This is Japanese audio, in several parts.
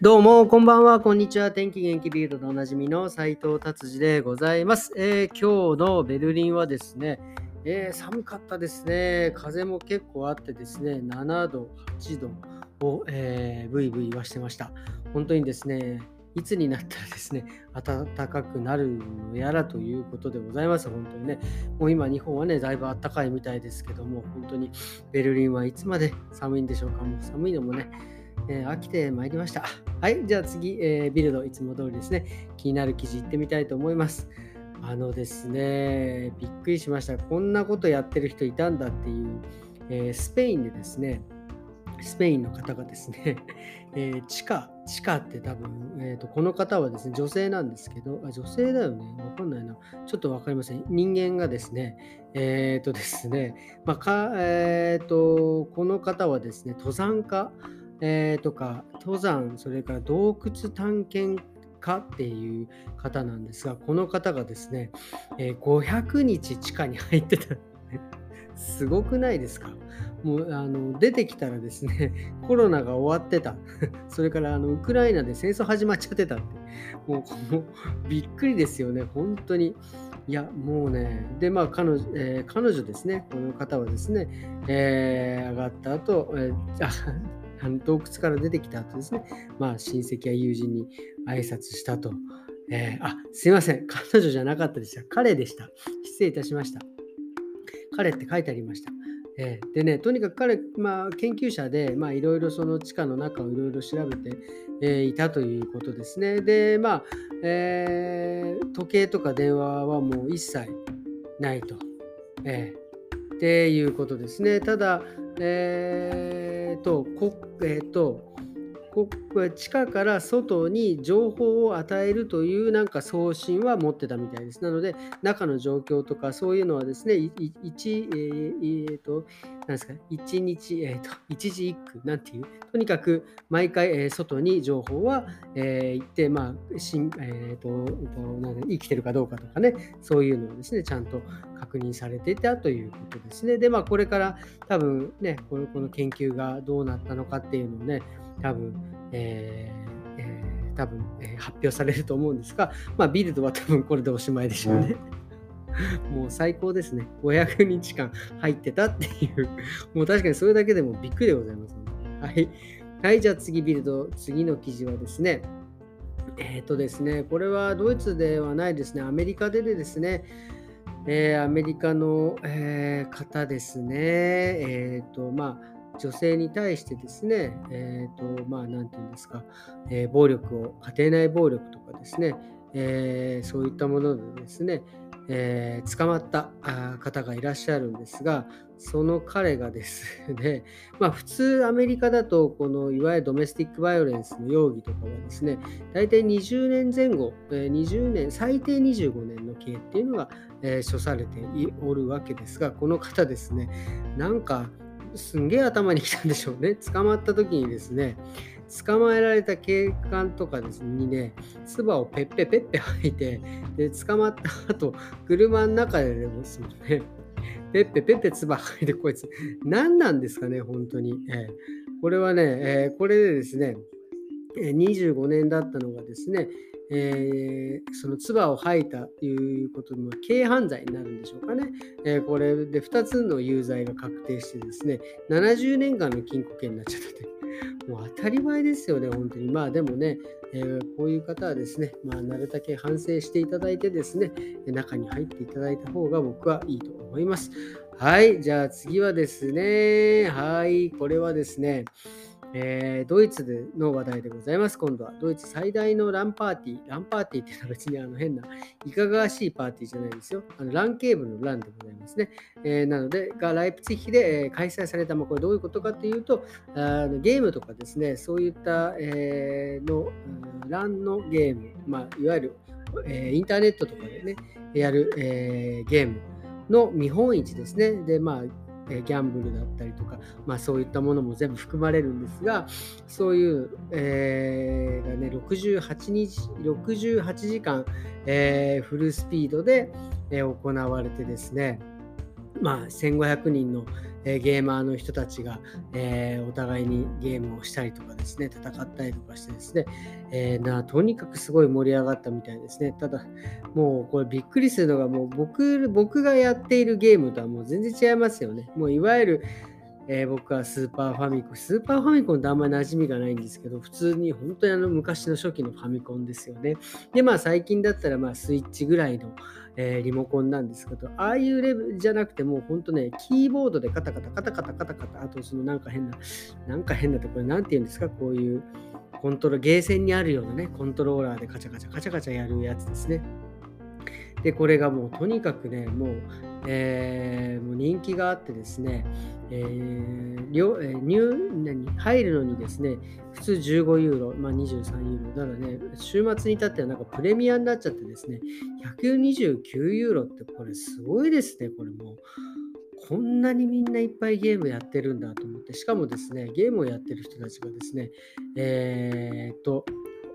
どうも、こんばんは、こんにちは。天気元気ビールドでおなじみの斉藤達治でございます、えー、今日のベルリンはですね、えー、寒かったですね。風も結構あってですね、7度、8度を、えー、ブイブイ言わしてました。本当にですね、いつになったらですね、暖かくなるのやらということでございます。本当にね。もう今日本はね、だいぶ暖かいみたいですけども、本当にベルリンはいつまで寒いんでしょうか。もう寒いのもね、えー、飽きてまいりました。はい、じゃあ次、えー、ビルド、いつも通りですね、気になる記事いってみたいと思います。あのですね、びっくりしました。こんなことやってる人いたんだっていう、えー、スペインでですね、スペインの方がですね、えー、地下、地下って多分、えーと、この方はですね、女性なんですけど、あ女性だよね、わかんないな、ちょっとわかりません。人間がですね、えっ、ー、とですね、まあ、かえっ、ー、と、この方はですね、登山家、えー、とか登山それから洞窟探検家っていう方なんですがこの方がですね、えー、500日地下に入ってた すごくないですか？もうあの出てきたらですね、コロナが終わってた。それからあのウクライナで戦争始まっちゃってたって。もうもうびっくりですよね、本当に。いや、もうね、で、まあ彼女、えー、彼女ですね、この方はですね、えー、上がった後、えー、ああの洞窟から出てきた後ですね、まあ、親戚や友人に挨拶したと。えー、あ、すいません。彼女じゃなかったでした。彼でした。失礼いたしました。彼って書いてありました。えー、でね、とにかく彼、まあ、研究者で、まあ、いろいろその地下の中をいろいろ調べて、えー、いたということですね。で、まあ、えー、時計とか電話はもう一切ないと。えー、っていうことですね。ただ、えー、と、こえー、と、地下から外に情報を与えるというなんか送信は持ってたみたいです。なので、中の状況とかそういうのはですね、1、えー、と、なんですか、1日、えー、と、一時一句、なんていう、とにかく毎回、えー、外に情報は、えー、行って、まあ、しんえーとなん生きてるかどうかとかね、そういうのをですね、ちゃんと確認されていたということですね。で、まあ、これから多分ね、この研究がどうなったのかっていうのをね、多分、えーえー、多分、えー、発表されると思うんですが、まあ、ビルドは多分これでおしまいでしょうね。もう最高ですね。500日間入ってたっていう。もう確かにそれだけでもびっくりでございます、ね。はい。はい、じゃあ次ビルド、次の記事はですね、えっ、ー、とですね、これはドイツではないですね、アメリカででですね、えー、アメリカの、えー、方ですね、えっ、と、まあ、女性に対してですね、えーとまあ、なんていうんですか、えー、暴力を、家庭内暴力とかですね、えー、そういったものでですね、えー、捕まった方がいらっしゃるんですが、その彼がですね、まあ、普通アメリカだと、このいわゆるドメスティックバイオレンスの容疑とかはですね、大体20年前後、20年、最低25年の刑っていうのが、えー、処されておるわけですが、この方ですね、なんかすんげえ頭にきたんでしょうね。捕まった時にですね、捕まえられた警官とかですにね、唾をペッペペッペ吐いて、で、捕まった後、車の中でですもんね、ペッペペッペ唾吐いて、こいつ、何なんですかね、本当に。えー、これはね、えー、これでですね、25年だったのがですね、えー、その唾を吐いたということで、軽犯罪になるんでしょうかね。えー、これで2つの有罪が確定してですね、70年間の禁錮刑になっちゃったという。もう当たり前ですよね、本当に。まあでもね、えー、こういう方はですね、まあ、なるだけ反省していただいてですね、中に入っていただいた方が僕はいいと思います。はい、じゃあ次はですね、はい、これはですね、えー、ドイツでの話題でございます。今度はドイツ最大のランパーティー。ランパーティーっていうのは別にあの変ないかがわしいパーティーじゃないですよ。あのランケーブルのランでございますね。えー、なので、がライプツィヒで、えー、開催された、まあ、これどういうことかというと、あのゲームとかですね、そういった、えー、の、ランのゲーム、まあ、いわゆる、えー、インターネットとかでね、やる、えー、ゲームの見本市ですね。で、まあ、ギャンブルだったりとか、まあ、そういったものも全部含まれるんですがそういう、えー、がね68日68時間、えー、フルスピードで、え、行われてですねまあ、1500人の、え、ゲーマーの人たちが、え、お互いにゲームをしたりとかですね、戦ったりとかしてですね、えー、なとにかくすごい盛り上がったみたいですね。ただ、もうこれびっくりするのが、もう僕僕がやっているゲームとはもう全然違いますよね。もういわゆる、えー、僕はスーパーファミコン、スーパーファミコンってあんまり馴染みがないんですけど、普通に本当にあの昔の初期のファミコンですよね。で、まあ最近だったらまあスイッチぐらいの、えー、リモコンなんですけど、ああいうレベルじゃなくてもう本当ね、キーボードでカタカタカタカタカタカタ、あとそのなんか変な、なんか変なところ、なんて言うんですか、こういうコントロールゲーセンにあるようなね、コントローラーでカチャカチャカチャカチャやるやつですね。で、これがもうとにかくね、もう、えー、もう人気があってですね、えー、入何入るのにですね、普通15ユーロ、まあ、23ユーロ。だからね、週末に至ってはなんかプレミアになっちゃってですね、129ユーロってこれすごいですね、これもう。こんなにみんないっぱいゲームやってるんだと思って、しかもですね、ゲームをやってる人たちがですね、えー、っと、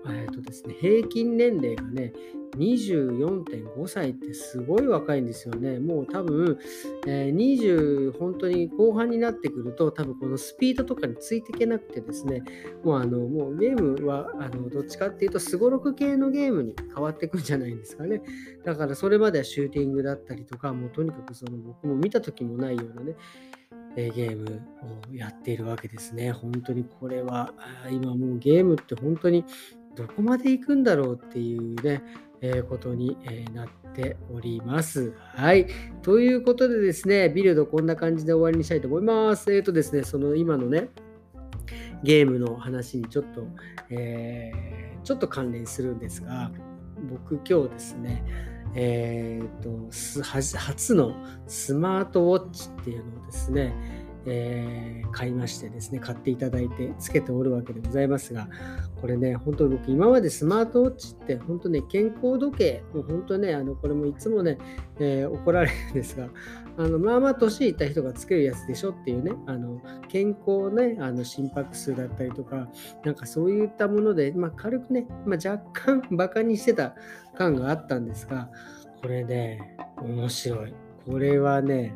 えーとですね、平均年齢がね、24.5歳ってすごい若いんですよね。もう多分、えー、20本当に後半になってくると多分このスピードとかについていけなくてですね、もうあのもうゲームはあのどっちかっていうとすごろく系のゲームに変わっていくんじゃないんですかね。だからそれまではシューティングだったりとか、もうとにかくその僕も見た時もないようなね、ゲームをやっているわけですね。本当にこれは今もうゲームって本当にどこまで行くんだろうっていうね、え、ことに、えなっております。はい。ということでですね、ビルドこんな感じで終わりにしたいと思います。えっ、ー、とですね、その今のね、ゲームの話にちょっと、えー、ちょっと関連するんですが、僕今日ですね、えっ、ー、と、初のスマートウォッチっていうのをですね、えー、買いましてですね、買っていただいてつけておるわけでございますが、これね、本当に僕、今までスマートウォッチって、本当ね、健康時計、もう本当ね、あのこれもいつもね、えー、怒られるんですが、あのまあまあ年いった人がつけるやつでしょっていうね、あの健康ね、あの心拍数だったりとか、なんかそういったもので、まあ、軽くね、まあ、若干バカにしてた感があったんですが、これね、面白い。これはね、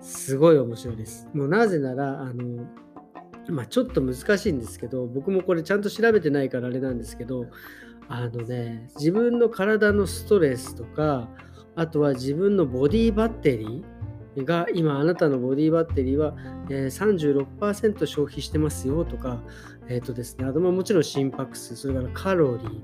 すごい面白いです。もうなぜなら、あの、まあ、ちょっと難しいんですけど、僕もこれちゃんと調べてないからあれなんですけど、あのね、自分の体のストレスとか、あとは自分のボディバッテリーが今あなたのボディバッテリーは、え、36%消費してますよとか、え、ー、とですね、あともちろん心拍数、それからカロリー、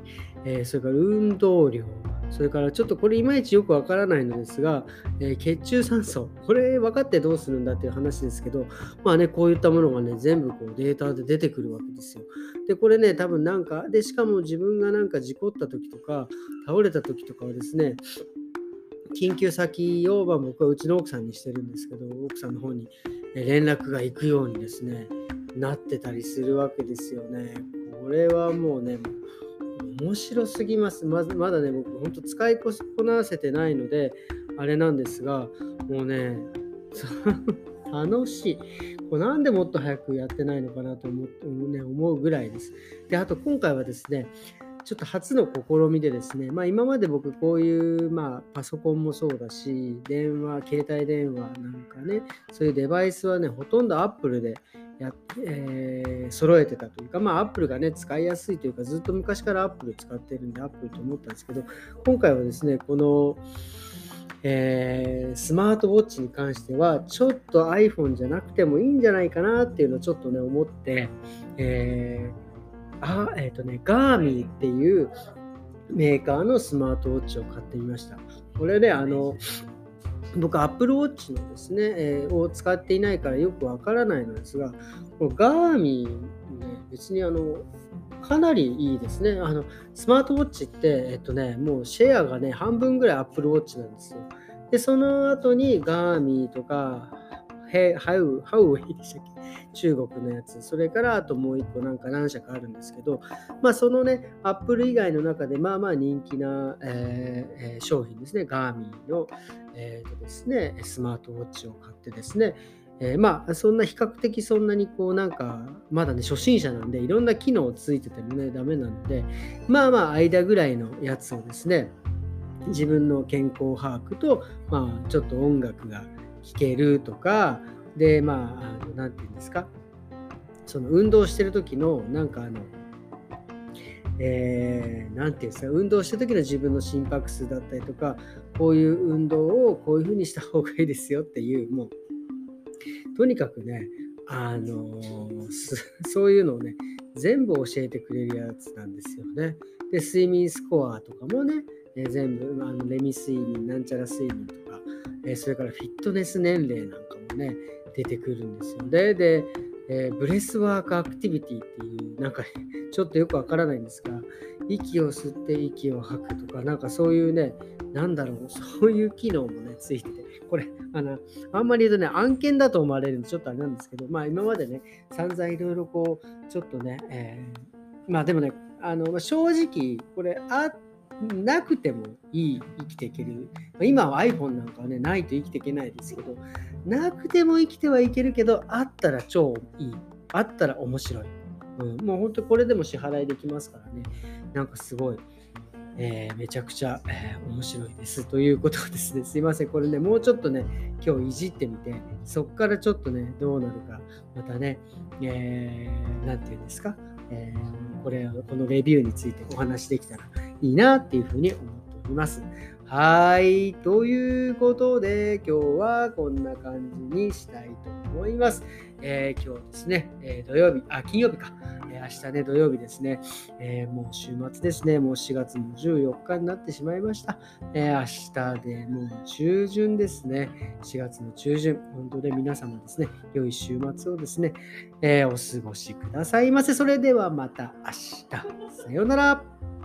え、それから運動量、それからちょっとこれいまいちよくわからないのですが、え、血中酸素、これ分かってどうするんだっていう話ですけど、まあね、こういったものがね、全部こうデータで出てくるわけですよ。で、これね、多分なんか、で、しかも自分がなんか事故った時とか、倒れた時とかはですね、緊急先を、まあ、僕はうちの奥さんにしてるんですけど、奥さんの方に連絡が行くようにですね、なってたりするわけですよね。これはもうね、面白すぎます。ままだね、僕、ほんと使いこなせてないので、あれなんですが、もうね、楽しい。これなんでもっと早くやってないのかなと思って、ね、思うぐらいです。で、あと今回はですね、ちょっと初の試みでですね、まあ、今まで僕こういう、まあ、パソコンもそうだし、電話、携帯電話なんかね、そういうデバイスはね、ほとんど Apple でやっ、えー、揃えてたというか、まあ、Apple がね、使いやすいというか、ずっと昔から Apple 使ってるんで Apple と思ったんですけど、今回はですね、この、えー、スマートウォッチに関しては、ちょっと iPhone じゃなくてもいいんじゃないかなっていうのをちょっとね、思って、えーあえっ、ー、とね、ガーミーっていうメーカーのスマートウォッチを買ってみました。これで、ね、あの、僕、Apple Watch のですね、えー、を使っていないからよくわからないのですが、このガーミー、ね、別にあの、かなりいいですね。あの、スマートウォッチって、えっとね、もうシェアがね、半分ぐらい Apple Watch なんですよ。で、その後にガーミーとか、ハウハウェイでしたっけ？中国のやつ、それからあともう一個なんか何社かあるんですけど、まあそのね、アップル以外の中でまあまあ人気な、えー、商品ですね、ガーミーの、えーとですね、スマートウォッチを買ってですね、えー、まあそんな比較的そんなにこうなんかまだね初心者なんでいろんな機能ついててもねダメなのでまあまあ間ぐらいのやつをですね自分の健康把握とまあちょっと音楽が聴けるとかで、まあ、あのなんていうんですか、その運動してる時の、なんかあの、えー、ていうんですか、運動した時の自分の心拍数だったりとか、こういう運動をこういうふうにした方がいいですよっていう、もう、とにかくね、あの、そういうのをね、全部教えてくれるやつなんですよね。で、睡眠スコアとかもね、え、全部、あのレム睡眠、なんちゃら睡眠とか、え、それからフィットネス年齢なんかもね、出てくるんですよね。で、えブレスワークアクティビティっていう、なんか、ちょっとよくわからないんですが、息を吸って息を吐くとか、なんかそういうね、なんだろう、そういう機能もね、ついてて、これ、あの、あんまり言うとね、案件だと思われるんで、ちょっとあれなんですけど、まあ今までね、散々いろいろこう、ちょっとね、えー、まあでもね、あの、正直、これ、あっなくてもいい、生きていける。今は iPhone なんかはね、ないと生きていけないですけど、なくても生きてはいけるけど、あったら超いい。あったら面白い。うん、もう本当これでも支払いできますからね。なんかすごい。えー、めちゃくちゃ、えー、面白いです。ということですね、すいません。これね、もうちょっとね、今日いじってみて、そっからちょっとね、どうなるか、またね、えー、て言うんですか、えー、これ、このレビューについてお話できたらいいなっていうふうに思っております。はい。ということで、今日はこんな感じにしたいと思います。えー、今日ですね、えー、土曜日、あ、金曜日か。えー、明日ね、土曜日ですね、えもう週末ですね、もう4月の14日になってしまいました。え明日でもう中旬ですね、4月の中旬、本当で皆様ですね、良い週末をですね、えお過ごしくださいませ。それではまた明日。さようなら。